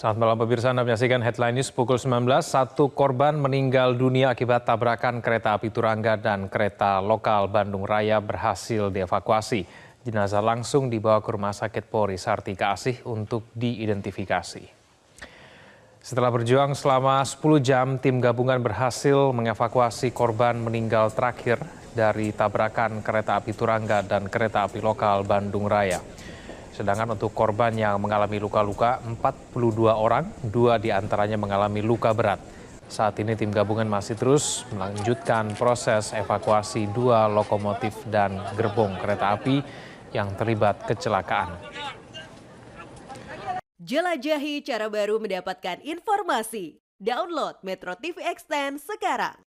Selamat malam pemirsa, Anda menyaksikan Headline News pukul 19. Satu korban meninggal dunia akibat tabrakan kereta api Turangga dan kereta lokal Bandung Raya berhasil dievakuasi. Jenazah langsung dibawa ke Rumah Sakit Polri Sartika Asih untuk diidentifikasi. Setelah berjuang selama 10 jam, tim gabungan berhasil mengevakuasi korban meninggal terakhir dari tabrakan kereta api Turangga dan kereta api lokal Bandung Raya. Sedangkan untuk korban yang mengalami luka-luka 42 orang, dua di antaranya mengalami luka berat. Saat ini tim gabungan masih terus melanjutkan proses evakuasi dua lokomotif dan gerbong kereta api yang terlibat kecelakaan. Jelajahi cara baru mendapatkan informasi. Download Metro TV Extend sekarang.